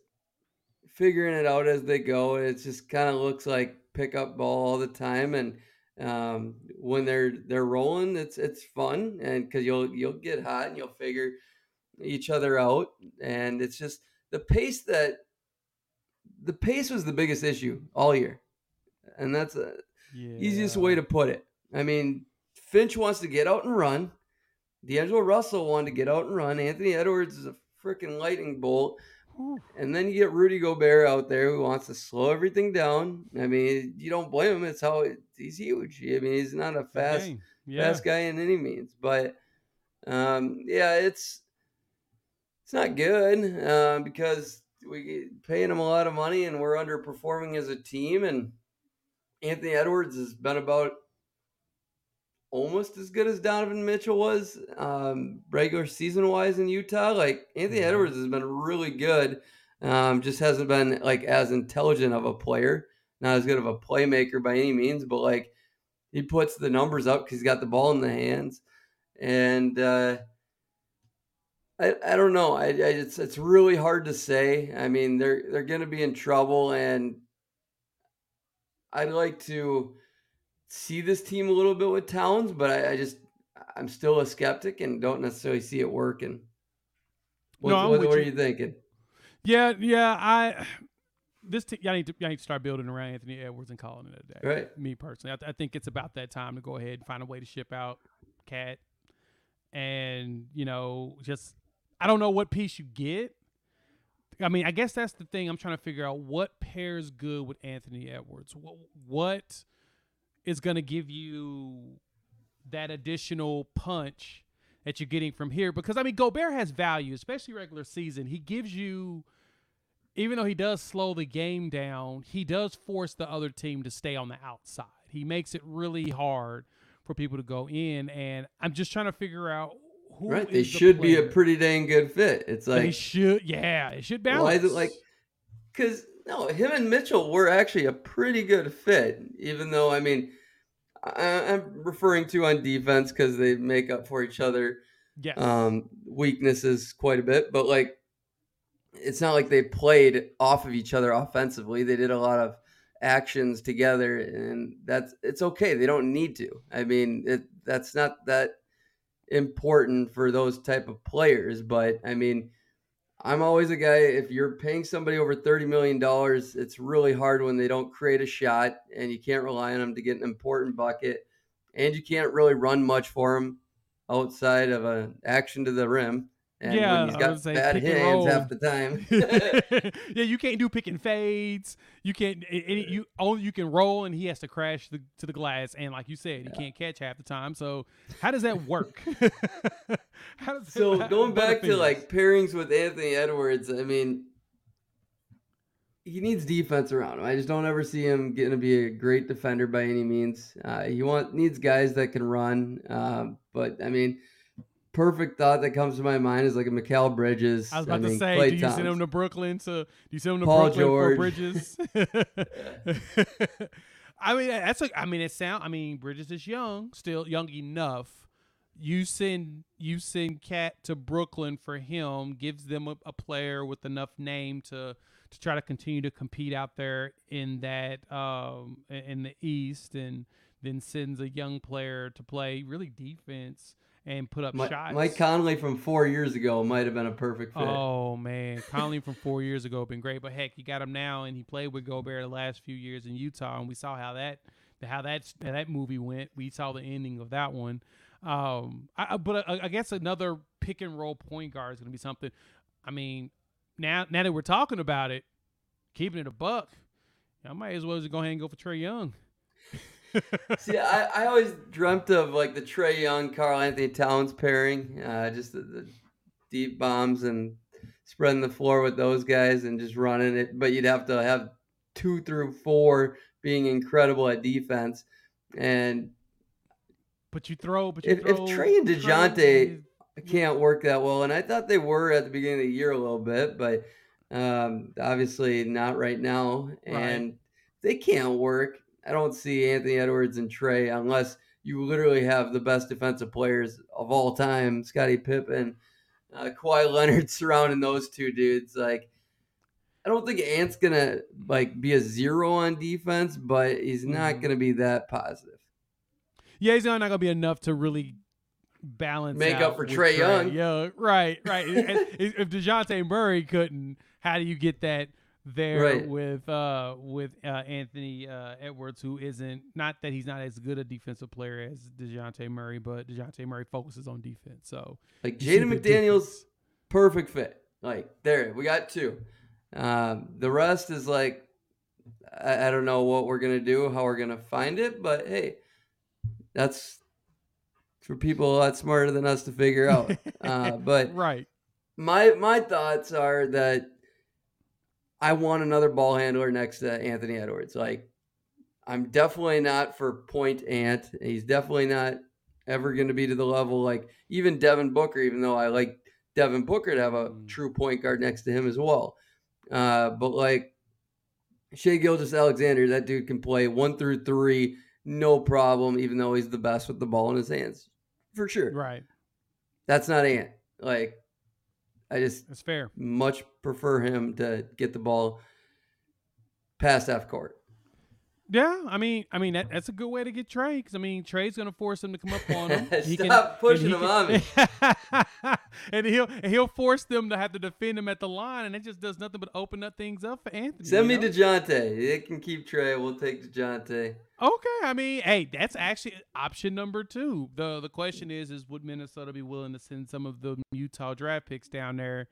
B: figuring it out as they go. It just kind of looks like pickup ball all the time. And um, when they're they're rolling, it's it's fun, and because you'll you'll get hot and you'll figure each other out, and it's just the pace that the pace was the biggest issue all year, and that's the
A: Yeah.
B: easiest way to put it. I mean, Finch wants to get out and run. D'Angelo Russell wanted to get out and run. Anthony Edwards is a freaking lightning bolt. And then you get Rudy Gobert out there who wants to slow everything down. I mean, you don't blame him. It's how it, he's huge. I mean, he's not a fast.
A: Yeah.
B: fast guy in any means. But um, yeah, it's it's not good uh, because we paying him a lot of money and we're underperforming as a team. And Anthony Edwards has been about almost as good as Donovan Mitchell was um, regular season wise in Utah. Like Anthony
A: Mhm.
B: Edwards has been really good. Um, just hasn't been like as intelligent of a player, not as good of a playmaker by any means, but like he puts the numbers up because he's got the ball in the hands. And uh, I, I don't know. I, I it's it's really hard to say. I mean, they're they're going to be in trouble, and I'd like to see this team a little bit with Towns, but I, I just I'm still a skeptic and don't necessarily see it working. What,
A: No,
B: what, what are
A: you.
B: thinking?
A: Yeah, yeah. I this t- y'all need to y'all need to start building around Anthony Edwards and calling it a day.
B: Right.
A: Me personally, I, th- I think it's about that time to go ahead and find a way to ship out KAT, and you know, just I don't know what piece you get. I mean, I guess that's the thing I'm trying to figure out. What pairs good with Anthony Edwards? What what is going to give you that additional punch that you're getting from here? Because I mean, Gobert has value, especially regular season. He gives you even though he does slow the game down, he does force the other team to stay on the outside. He makes it really hard for people to go in, and I'm just trying to figure out who.
B: Right, they
A: the
B: should be a pretty dang good fit. It's like They
A: should, yeah, it should balance.
B: why is it like? Because no, him and Mitchell were actually a pretty good fit. Even though I mean, I, I'm referring to on defense because they make up for each other
A: yes,
B: um, weaknesses quite a bit. But like, it's not like they played off of each other offensively. They did a lot of actions together, and that's it's okay. They don't need to. I mean, it, that's not that important for those type of players. But I mean, I'm always a guy. If you're paying somebody over thirty million dollars, it's really hard when they don't create a shot, and you can't rely on them to get an important bucket, and you can't really run much for them outside of an action to the rim. And
A: Yeah,
B: when he's got
A: say
B: bad hands half the time.
A: yeah, you can't do pick and fades. You can't. you only you can roll, and he has to crash the, to the glass. And like you said, he can't catch half the time. So how does that work? how does
B: so
A: how-
B: going back to like pairings with Anthony Edwards, I mean, he needs defense around him. I just don't ever see him getting to be a great defender by any means. Uh, he want needs guys that can run. Um, but I mean, perfect thought that comes to my mind is like a Mikal Bridges.
A: I was about
B: mean,
A: to say,
B: Klay
A: do you send him to Brooklyn to do you send him to
B: Paul
A: Brooklyn
B: George.
A: for Bridges? I mean, that's like I mean, it sound. I mean, Bridges is young, still young enough. You send you send KAT to Brooklyn for him, gives them a, a player with enough name to to try to continue to compete out there in that um in the East, and then sends a young player to play really defense and put up
B: Mi-
A: shots.
B: Mike Conley from four years ago might have been a perfect fit.
A: Oh man, Conley from four years ago been great, but heck, you got him now, and he played with Gobert the last few years in Utah, and we saw how that how that how that movie went. We saw the ending of that one. Um, I, I- but I, I guess another pick and roll point guard is going to be something. I mean, now now that we're talking about it, keeping it a buck, I might as well just go ahead and go for Trae Young.
B: See, I, I always dreamt of like the Trae Young, Karl-Anthony Towns pairing, uh, just the, the deep bombs and spreading the floor with those guys and just running it. But you'd have to have two through four being incredible at defense. And
A: But you throw, but you
B: If- if Trey and Dejounte- can't work that well. And I thought they were at the beginning of the year a little bit, but um, obviously not right now. And they can't work. I don't see Anthony Edwards and Trae unless you literally have the best defensive players of all time, Scottie Pippen, uh, Kawhi Leonard surrounding those two dudes. Like, I don't think Ant's gonna like be a zero on defense, but he's not
A: Mhm.
B: gonna be that positive.
A: Yeah, he's not gonna be enough to really balance
B: Make
A: out
B: up for Trae Young.
A: Yeah, right, right. If if Dejounte Murray couldn't, how do you get that there
B: Right.
A: with uh with uh, Anthony uh, Edwards, who isn't not that he's not as good a defensive player as Dejounte Murray, but Dejounte Murray focuses on defense. So
B: Like Jaden McDaniels, perfect fit. Like there, we got two. Um, the rest is like I, I don't know what we're gonna do, how we're gonna find it, but hey, that's for people a lot smarter than us to figure out. uh, but
A: right,
B: my my thoughts are that I want another ball handler next to Anthony Edwards. Like I'm definitely not for point Ant. He's definitely not ever going to be to the level like even Devin Booker. Even though I like Devin Booker to have a
A: Mm.
B: true point guard next to him as well. Uh, but like Shai Gilgeous-Alexander, that dude can play one through three, no problem. Even though he's the best with the ball in his hands, for sure.
A: right.
B: That's not Ant. Like I just
A: fair.
B: much prefer him to get the ball past half court.
A: Yeah, I mean, I mean that, that's a good way to get Trae because I mean Trae's gonna force him to come up on him. He can-
B: Stop pushing him on me.
A: can- and he'll and he'll force them to have to defend him at the line, and it just does nothing but open up things up for Anthony.
B: Send me
A: know?
B: Dejounte. It can keep Trey. We'll take Dejounte.
A: Okay, I mean, hey, that's actually option number two. the The question is, is would Minnesota be willing to send some of the Utah draft picks down there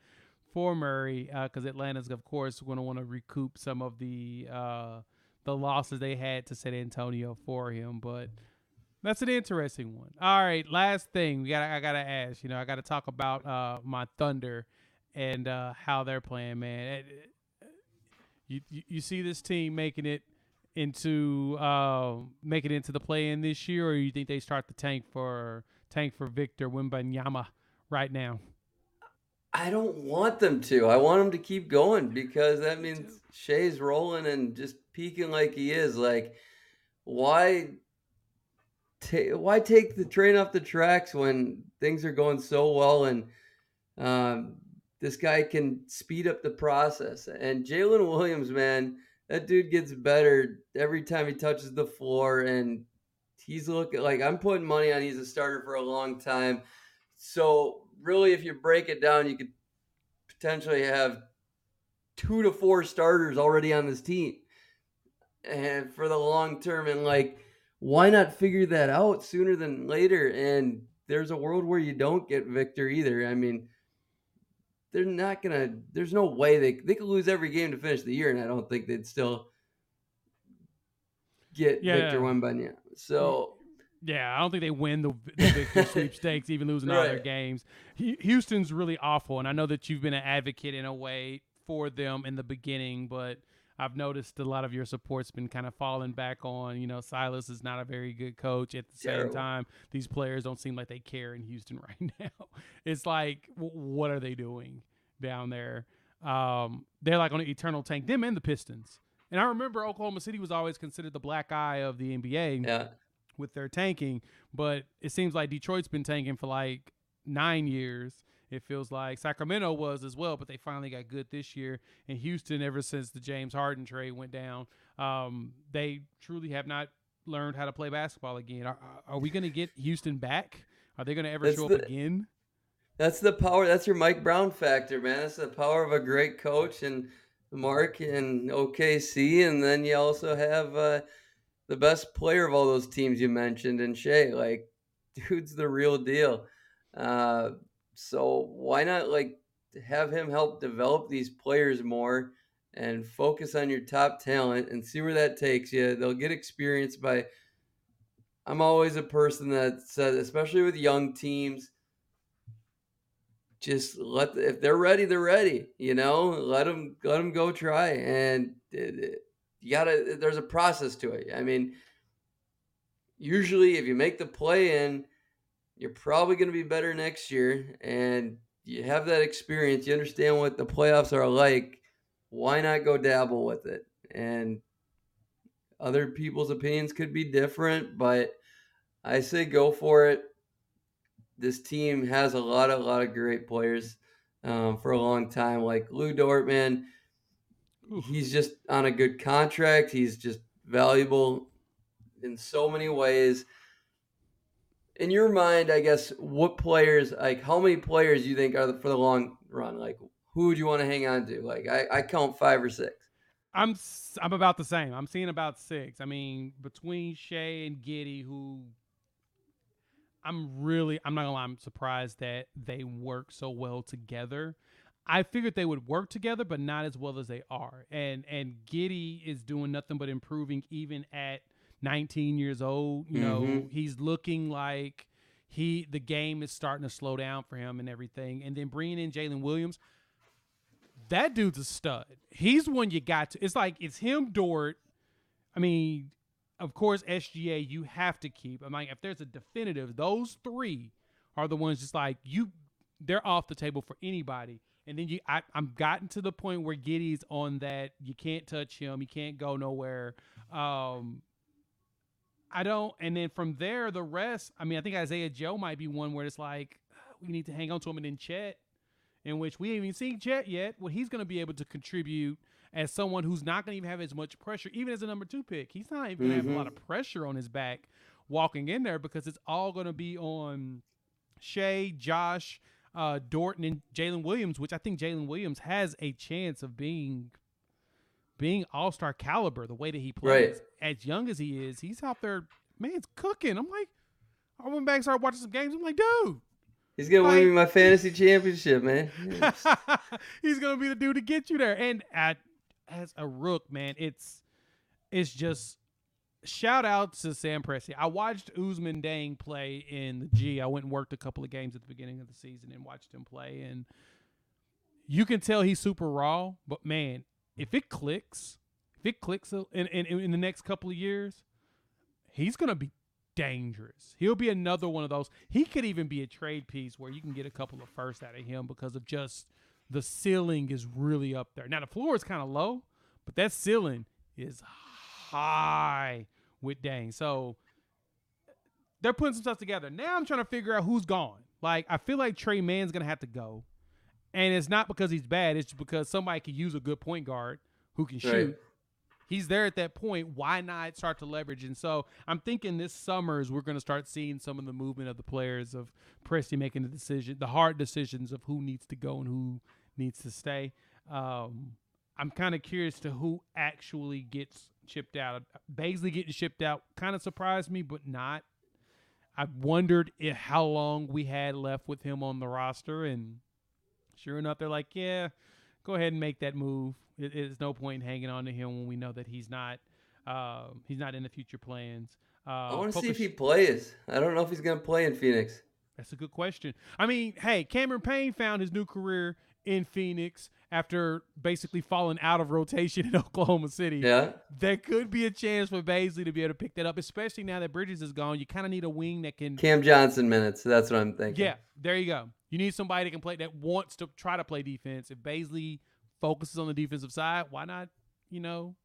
A: for Murray? Because Atlanta's, of course, going to want to recoup some of the uh, the losses they had to San Antonio for him. But that's an interesting one. All right, last thing we got. I got to ask. You know, I got to talk about uh, my Thunder and uh, how they're playing. Man, It- you, you, you see this team making it into uh, making it into the play in this year, or you think they start the tank for tank for Victor Wembanyama right now?
B: I don't want them to. I want them to keep going because that means Shai's rolling and just peaking like he is. Like, why? Ta- why take the train off the tracks when things are going so well and um, this guy can speed up the process? And Jalen Williams, man, that dude gets better every time he touches the floor, and he's looking like I'm putting money on he's a starter for a long time. So really, if you break it down, you could potentially have two to four starters already on this team, and for the long term, and like, why not figure that out sooner than later? And there's a world where you don't get Victor either. I mean, they're not gonna. There's no way they they could lose every game to finish the year, and I don't think they'd still get yeah. Victor Wembanyama. So
A: yeah, I don't think they win the, the Victor sweepstakes, even losing right. all their games. Houston's really awful, and I know that you've been an advocate in a way for them in the beginning, but I've noticed a lot of your support's been kind of falling back on. You know, Silas is not a very good coach. At the same time, these players don't seem like they care in Houston right now. It's like, what are they doing down there? Um, they're like on an eternal tank. Them and the Pistons. And I remember Oklahoma City was always considered the black eye of the NBA
B: yeah.
A: with their tanking, but it seems like Detroit's been tanking for like nine years it feels like Sacramento was as well, but they finally got good this year. And Houston, ever since the James Harden trade went down, um, they truly have not learned how to play basketball again. Are, are we going to get Houston back? Are they going to ever that's show the, up again?
B: That's the power. That's your Mike Brown factor, man. That's the power of a great coach and Mark and OKC, and then you also have uh, the best player of all those teams you mentioned, and Shai. Like, dude's the real deal. Uh, so why not like have him help develop these players more and focus on your top talent and see where that takes you. They'll get experience by I'm always a person that says, especially with young teams, just let if they're ready, they're ready. You know, let them let them go try, and it, it, you gotta. There's a process to it. I mean, usually if you make the play in, you're probably going to be better next year and you have that experience. You understand what the playoffs are like. Why not go dabble with it? And other people's opinions could be different, but I say go for it. This team has a lot, a lot of great players um, for a long time, like Lou Dortman. He's just on a good contract. He's just valuable in so many ways in your mind, I guess, what players, like how many players you think are the, for the long run? Like, who would you want to hang on to? Like, I, I count five or six.
A: I'm I'm about the same. I'm seeing about six. I mean, between Shai and Giddey, who I'm really I'm not gonna lie, I'm surprised that they work so well together. I figured they would work together, but not as well as they are. And and Giddey is doing nothing but improving even at 19 years old. You know, mm-hmm. he's looking like he the game is starting to slow down for him and everything. And then bringing in Jalen Williams, that dude's a stud. He's one you got to. It's like it's him, Dort. I mean, of course, SGA you have to keep. I mean, if there's a definitive, those three are the ones just like you. They're off the table for anybody. And then you, I, I'm gotten to the point where Giddey's on that. You can't touch him. You can't go nowhere. Um, I don't. And then from there, the rest. I mean, I think Isaiah Joe might be one where it's like we need to hang on to him, and then Chet, in which we haven't even seen Chet yet. What he's going to be able to contribute as someone who's not going to even have as much pressure, even as a number two pick. He's not even mm-hmm. have a lot mm-hmm. of pressure on his back walking in there because it's all going to be on Shai, Josh, uh, Dorton, and Jalen Williams, which I think Jalen Williams has a chance of being being all star caliber, the way that he plays, right. as young as he is, he's out there, man's cooking. I'm like, I went back and started watching some games. I'm like, dude.
B: He's gonna like, win me my fantasy championship, man.
A: he's gonna be the dude to get you there. And at as a rook, man, it's it's just shout out to Sam Presti. I watched Ousmane Dieng play in the G. I went and worked a couple of games at the beginning of the season and watched him play. And you can tell he's super raw, but man, if it clicks, if it clicks in, in, in the next couple of years, he's going to be dangerous. He'll be another one of those. He could even be a trade piece where you can get a couple of firsts out of him because of just the ceiling is really up there. Now the floor is kind of low, but that ceiling is high with Dieng. So they're putting some stuff together. Now I'm trying to figure out who's gone. Like I feel like Tre Mann's gonna have to go, and it's not because he's bad. It's because somebody could use a good point guard who can shoot. Right. He's there at that point. Why not start to leverage? And so I'm thinking this summer is we're going to start seeing some of the movement of the players of Presti making the decision, the hard decisions of who needs to go and who needs to stay. Um, I'm kind of curious to who actually gets chipped out. Bazley getting shipped out kind of surprised me, but not. I wondered if how long we had left with him on the roster, and sure enough, they're like, "Yeah, go ahead and make that move. It, it's no point in hanging on to him when we know that he's not, uh, he's not in the future plans."
B: Uh, I want to see if he plays. I don't know if he's going to play in Phoenix.
A: That's a good question. I mean, hey, Cameron Payne found his new career in Phoenix after basically falling out of rotation in Oklahoma City.
B: Yeah.
A: There could be a chance for Bazley to be able to pick that up, especially now that Bridges is gone. You kind of need a wing that can
B: Cam Johnson minutes. That's what I'm thinking.
A: Yeah, there you go. You need somebody that can play that wants to try to play defense. If Bazley focuses on the defensive side, why not, you know,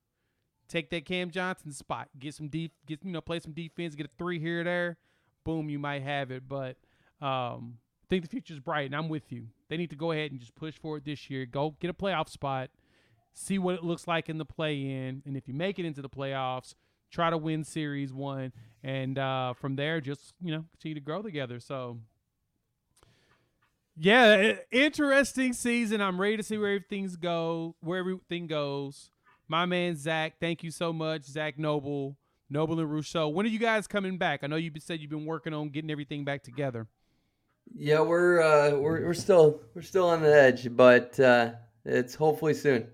A: take that Cam Johnson spot, get some deep, get you know, play some defense, get a three here or there, boom, you might have it. But um, think the future is bright, and I'm with you. They need to go ahead and just push for it this year. Go get a playoff spot, see what it looks like in the play-in, and if you make it into the playoffs, try to win Series One, and uh, from there, just you know, continue to grow together. So. Yeah, interesting season. I'm ready to see where everything's go, where everything goes. My man Zach, thank you so much, Zach Noble, Noble and Rousseau. When are you guys coming back? I know you said you've been working on getting everything back together.
B: Yeah, we're uh, we're we're still we're still on the edge, but uh, it's hopefully soon.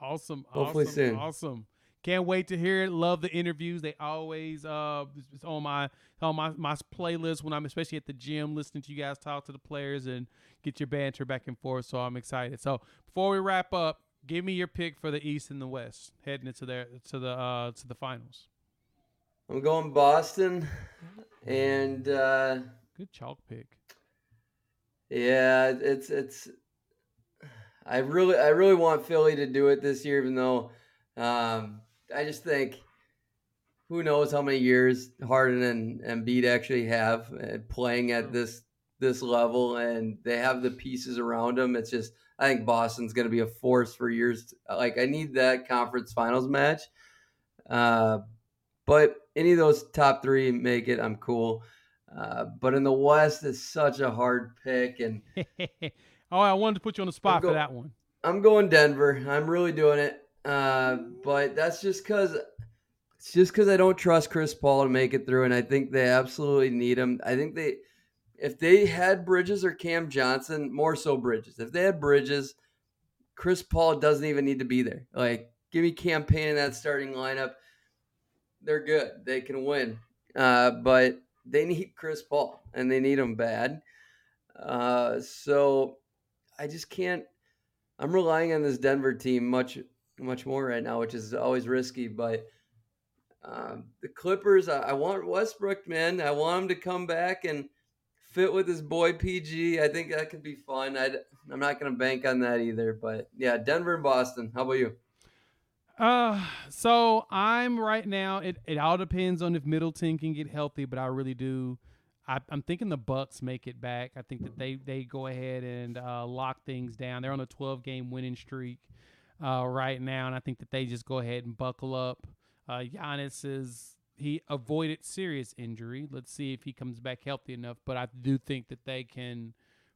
A: Awesome. Hopefully awesome, soon. Awesome. Can't wait to hear it. Love the interviews. They always uh it's on my on my my playlist when I'm especially at the gym listening to you guys talk to the players and get your banter back and forth. So I'm excited. So before we wrap up, give me your pick for the East and the West heading into there to the uh to the finals.
B: I'm going Boston and uh
A: Good chalk pick.
B: Yeah, it's it's. I really I really want Philly to do it this year, even though um, I just think who knows how many years Harden and Embiid actually have uh, playing at this this level, and they have the pieces around them. It's just I think Boston's going to be a force for years. Like I need that conference finals match, uh, but any of those top three make it, I'm cool. Uh, but in the West, it's such a hard pick. And
A: oh, I wanted to put you on the spot go- for that one.
B: I'm going Denver. I'm really doing it. Uh, but that's just because it's just because I don't trust Chris Paul to make it through, and I think they absolutely need him. I think they, if they had Bridges or Cam Johnson, more so Bridges. If they had Bridges, Chris Paul doesn't even need to be there. Like, give me Cam Payne in that starting lineup. They're good. They can win. Uh, but they need Chris Paul and they need him bad. Uh, so I just can't. I'm relying on this Denver team much much more right now, which is always risky. But um, the Clippers, I, I, want Westbrook, man. I want him to come back and fit with his boy PG. I think that could be fun. i I'm not going to bank on that either. But yeah, Denver and Boston. How about you?
A: Uh, so I'm right now. It it all depends on if Middleton can get healthy, but I really do. I, am thinking the Bucks make it back. I think that they they go ahead and uh, lock things down. They're on a 12 game winning streak uh, right now, and I think that they just go ahead and buckle up. Uh, Giannis is he avoided serious injury. Let's see if he comes back healthy enough. But I do think that they can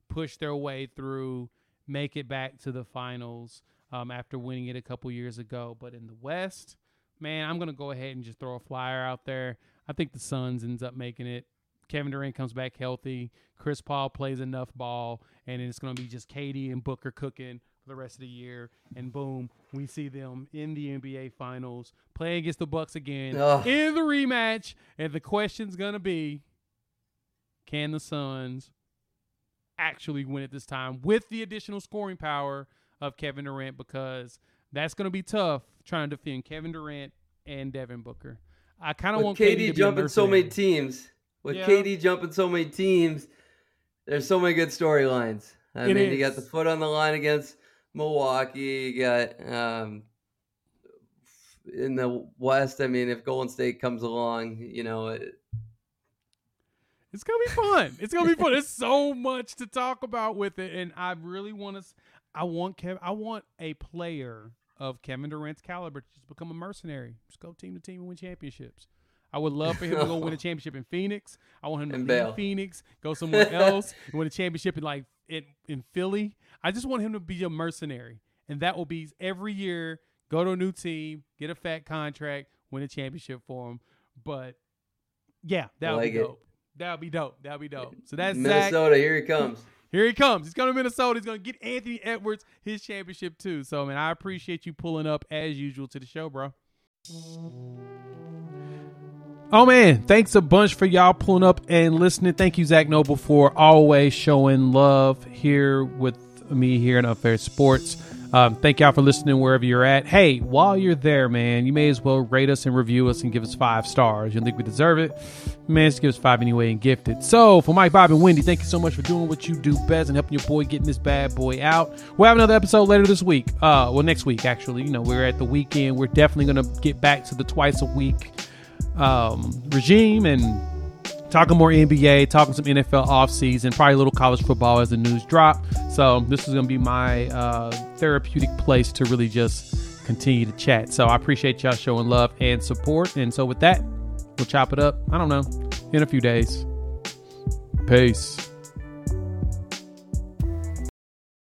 A: push their way through, make it back to the finals um, after winning it a couple years ago. But in the West, man, I'm gonna go ahead and just throw a flyer out there. I think the Suns ends up making it. Kevin Durant comes back healthy. Chris Paul plays enough ball, and it's gonna be just KD and Booker cooking for the rest of the year. And boom, we see them in the NBA Finals playing against the Bucks again Ugh. in the rematch. And the question's gonna be, can the Suns actually win it this time with the additional scoring power of Kevin Durant because That's going to be tough trying to defend Kevin Durant and Devin Booker. I kind of want
B: KD, KD jumping so many teams. With yeah. KD jumping so many teams, there's so many good storylines. I it mean, is. you got the foot on the line against Milwaukee. You got um, in the West. I mean, if Golden State comes along, you know. It,
A: it's gonna be fun. It's gonna be fun. There's so much to talk about with it, and I really want to. I want Kev. I want a player of Kevin Durant's caliber to just become a mercenary. Just go team to team and win championships. I would love for him to go win a championship in Phoenix. I want him to and leave Phoenix, go somewhere else, and win a championship in like in, in Philly. I just want him to be a mercenary, and that will be every year. Go to a new team, get a fat contract, win a championship for him. But yeah, that would like be dope. That would be dope. That would be dope. So that's
B: Minnesota.
A: Zach.
B: Here he comes.
A: Here he comes. He's going to Minnesota. He's going to get Anthony Edwards his championship too. So, man, I appreciate you pulling up as usual to the show, bro. Oh man, thanks a bunch for y'all pulling up and listening. Thank you, Zach Noble, for always showing love here with me here in Unfair Sports. Um, thank y'all for listening wherever you're at. Hey, while you're there, man, you may as well rate us and review us and give us five stars. You think we deserve it? Man, just give us five anyway and gift it. So, for Mike, Bob, and Wendy, thank you so much for doing what you do best and helping your boy getting this bad boy out. We'll have another episode later this week. Uh, well, next week, actually. You know, we're at the weekend. We're definitely going to get back to the twice a week um, regime and talking more NBA, talking some NFL offseason, probably a little college football as the news drop. So this is going to be my uh, therapeutic place to really just continue to chat. So I appreciate y'all showing love and support. And so with that, we'll chop it up. I don't know in a few days. Peace.